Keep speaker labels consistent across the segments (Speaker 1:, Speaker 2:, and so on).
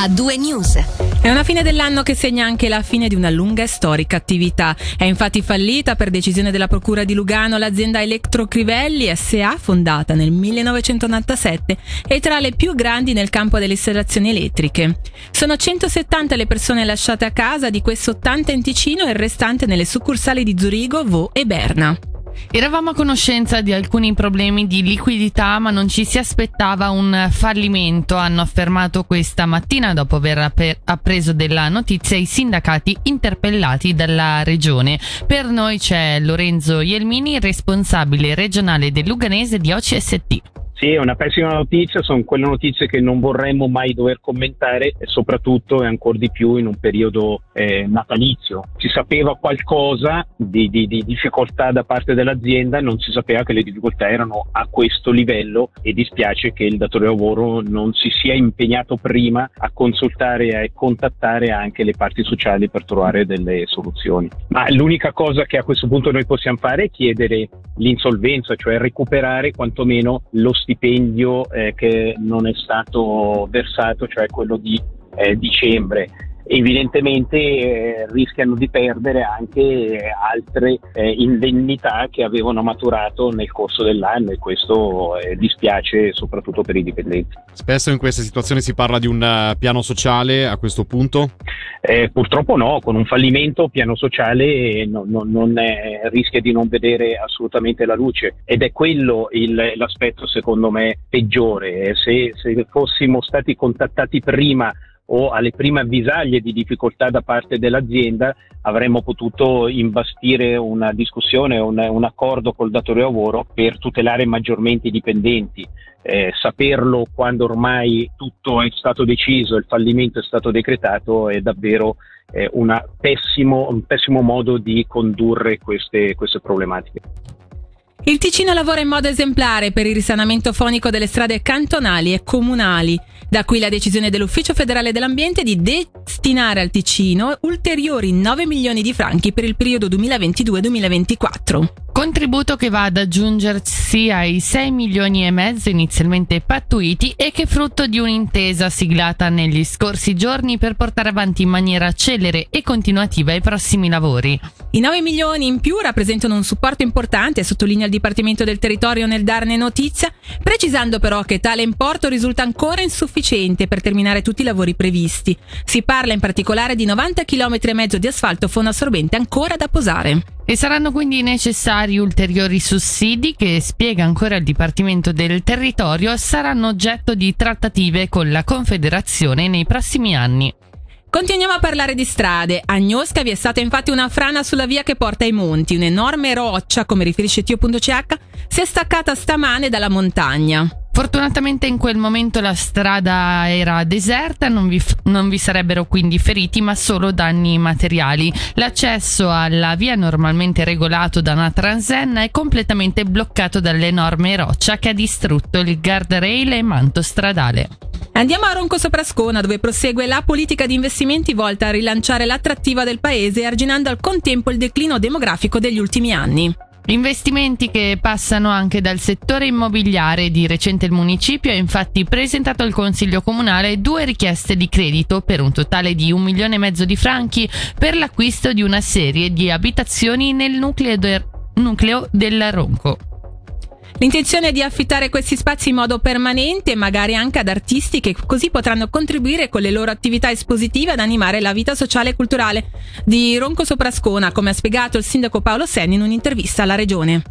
Speaker 1: a due news.
Speaker 2: È una fine dell'anno che segna anche la fine di una lunga e storica attività. È infatti fallita per decisione della Procura di Lugano l'azienda Electrocrivelli SA, fondata nel 1997 e tra le più grandi nel campo delle installazioni elettriche. Sono 170 le persone lasciate a casa, di queste 80 in Ticino e il restante nelle succursali di Zurigo, Vo e Berna.
Speaker 3: Eravamo a conoscenza di alcuni problemi di liquidità, ma non ci si aspettava un fallimento, hanno affermato questa mattina dopo aver appreso della notizia i sindacati interpellati dalla regione. Per noi c'è Lorenzo Ielmini, responsabile regionale del Luganese di OCST.
Speaker 4: Sì, è una pessima notizia, sono quelle notizie che non vorremmo mai dover commentare e soprattutto e ancora di più in un periodo eh, natalizio. Si sapeva qualcosa di, di, di, difficoltà da parte dell'azienda, non si sapeva che le difficoltà erano a questo livello e dispiace che il datore di lavoro non si sia impegnato prima a consultare e contattare anche le parti sociali per trovare delle soluzioni. Ma l'unica cosa che a questo punto noi possiamo fare è chiedere l'insolvenza, cioè recuperare quantomeno lo stipendio eh, che non è stato versato, cioè quello di eh, dicembre evidentemente eh, rischiano di perdere anche eh, altre eh, indennità che avevano maturato nel corso dell'anno e questo eh, dispiace soprattutto per i dipendenti.
Speaker 5: Spesso in queste situazioni si parla di un piano sociale a questo punto?
Speaker 4: Eh, purtroppo no, con un fallimento piano sociale no, no, non è, rischia di non vedere assolutamente la luce ed è quello il, l'aspetto secondo me peggiore. Se, se fossimo stati contattati prima o alle prime avvisaglie di difficoltà da parte dell'azienda avremmo potuto imbastire una discussione, un, un accordo col datore lavoro per tutelare maggiormente i dipendenti. Eh, saperlo quando ormai tutto è stato deciso, il fallimento è stato decretato è davvero eh, pessimo, un pessimo modo di condurre queste, queste problematiche.
Speaker 2: Il Ticino lavora in modo esemplare per il risanamento fonico delle strade cantonali e comunali. Da qui la decisione dell'Ufficio federale dell'ambiente di destinare al Ticino ulteriori 9 milioni di franchi per il periodo 2022-2024
Speaker 3: contributo che va ad aggiungersi ai 6 milioni e mezzo inizialmente pattuiti e che è frutto di un'intesa siglata negli scorsi giorni per portare avanti in maniera celere e continuativa i prossimi lavori.
Speaker 2: I 9 milioni in più rappresentano un supporto importante, sottolinea il Dipartimento del Territorio nel darne notizia, precisando però che tale importo risulta ancora insufficiente per terminare tutti i lavori previsti. Si parla in particolare di 90 km e mezzo di asfalto fondo assorbente ancora da posare.
Speaker 3: E saranno quindi necessari ulteriori sussidi che, spiega ancora il Dipartimento del Territorio, saranno oggetto di trattative con la Confederazione nei prossimi anni.
Speaker 2: Continuiamo a parlare di strade. A Gnosca vi è stata infatti una frana sulla via che porta ai monti. Un'enorme roccia, come riferisce Tio.ch, si è staccata stamane dalla montagna.
Speaker 3: Fortunatamente in quel momento la strada era deserta, non vi, non vi, sarebbero quindi feriti ma solo danni materiali. L'accesso alla via normalmente regolato da una transenna è completamente bloccato dall'enorme roccia che ha distrutto il guardrail e manto stradale.
Speaker 2: Andiamo a Ronco Soprascona dove prosegue la politica di investimenti volta a rilanciare l'attrattiva del paese arginando al contempo il declino demografico degli ultimi anni.
Speaker 3: Investimenti che passano anche dal settore immobiliare. Di recente il municipio ha infatti presentato al Consiglio Comunale due richieste di credito per un totale di un milione e mezzo di franchi per l'acquisto di una serie di abitazioni nel nucleo, de- nucleo del Ronco.
Speaker 2: L'intenzione è di affittare questi spazi in modo permanente, magari anche ad artisti che così potranno contribuire con le loro attività espositive ad animare la vita sociale e culturale di Ronco Soprascona, come ha spiegato il sindaco Paolo Senni in un'intervista alla regione.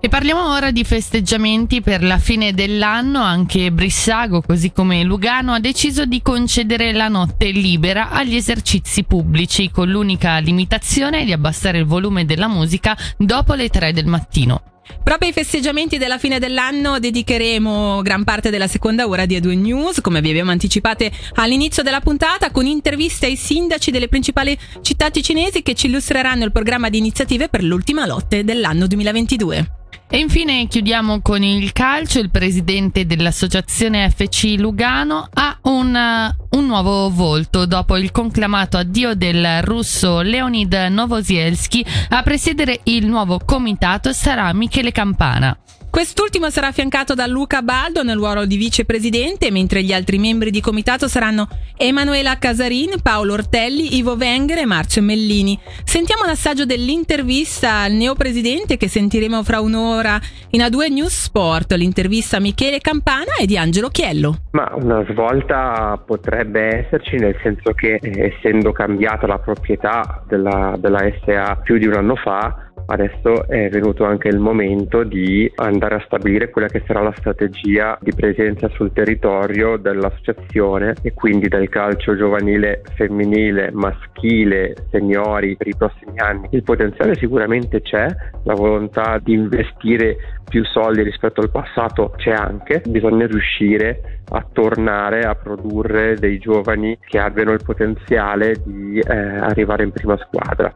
Speaker 3: E parliamo ora di festeggiamenti per la fine dell'anno. Anche Brissago, così come Lugano, ha deciso di concedere la notte libera agli esercizi pubblici, con l'unica limitazione di abbassare il volume della musica dopo le 3 del mattino.
Speaker 2: Proprio ai festeggiamenti della fine dell'anno dedicheremo gran parte della seconda ora di A2 News, come vi abbiamo anticipate all'inizio della puntata, con interviste ai sindaci delle principali città ticinesi che ci illustreranno il programma di iniziative per l'ultima lotte dell'anno 2022.
Speaker 3: E infine chiudiamo con il calcio. Il presidente dell'associazione FC Lugano ha un, un nuovo volto dopo il conclamato addio del russo Leonid Novosielski. A presiedere il nuovo comitato sarà Michele Campana.
Speaker 2: Quest'ultimo sarà affiancato da Luca Baldo nel ruolo di vicepresidente, mentre gli altri membri di comitato saranno Emanuela Casarin, Paolo Ortelli, Ivo Wenger e Marcio Mellini. Sentiamo un assaggio dell'intervista al neopresidente che sentiremo fra un'ora in A2 News Sport, l'intervista a Michele Campana e di Angelo Chiello.
Speaker 1: Ma una svolta potrebbe esserci nel senso che eh, essendo cambiata la proprietà della, della SA più di un anno fa, Adesso è venuto anche il momento di andare a stabilire quella che sarà la strategia di presenza sul territorio dell'associazione e quindi del calcio giovanile femminile, maschile, seniori per i prossimi anni. Il potenziale sicuramente c'è, la volontà di investire più soldi rispetto al passato c'è anche, bisogna riuscire a tornare a produrre dei giovani che abbiano il potenziale di eh, arrivare in prima squadra.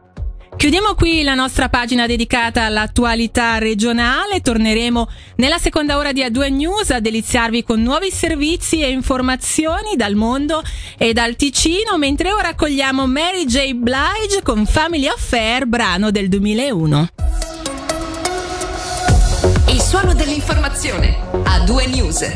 Speaker 2: Chiudiamo qui la nostra pagina dedicata all'attualità regionale. Torneremo nella seconda ora di A2 News a deliziarvi con nuovi servizi e informazioni dal mondo e dal Ticino, mentre ora accogliamo Mary J. Blige con Family Affair, brano del 2001.
Speaker 6: Il suono dell'informazione. A2 News.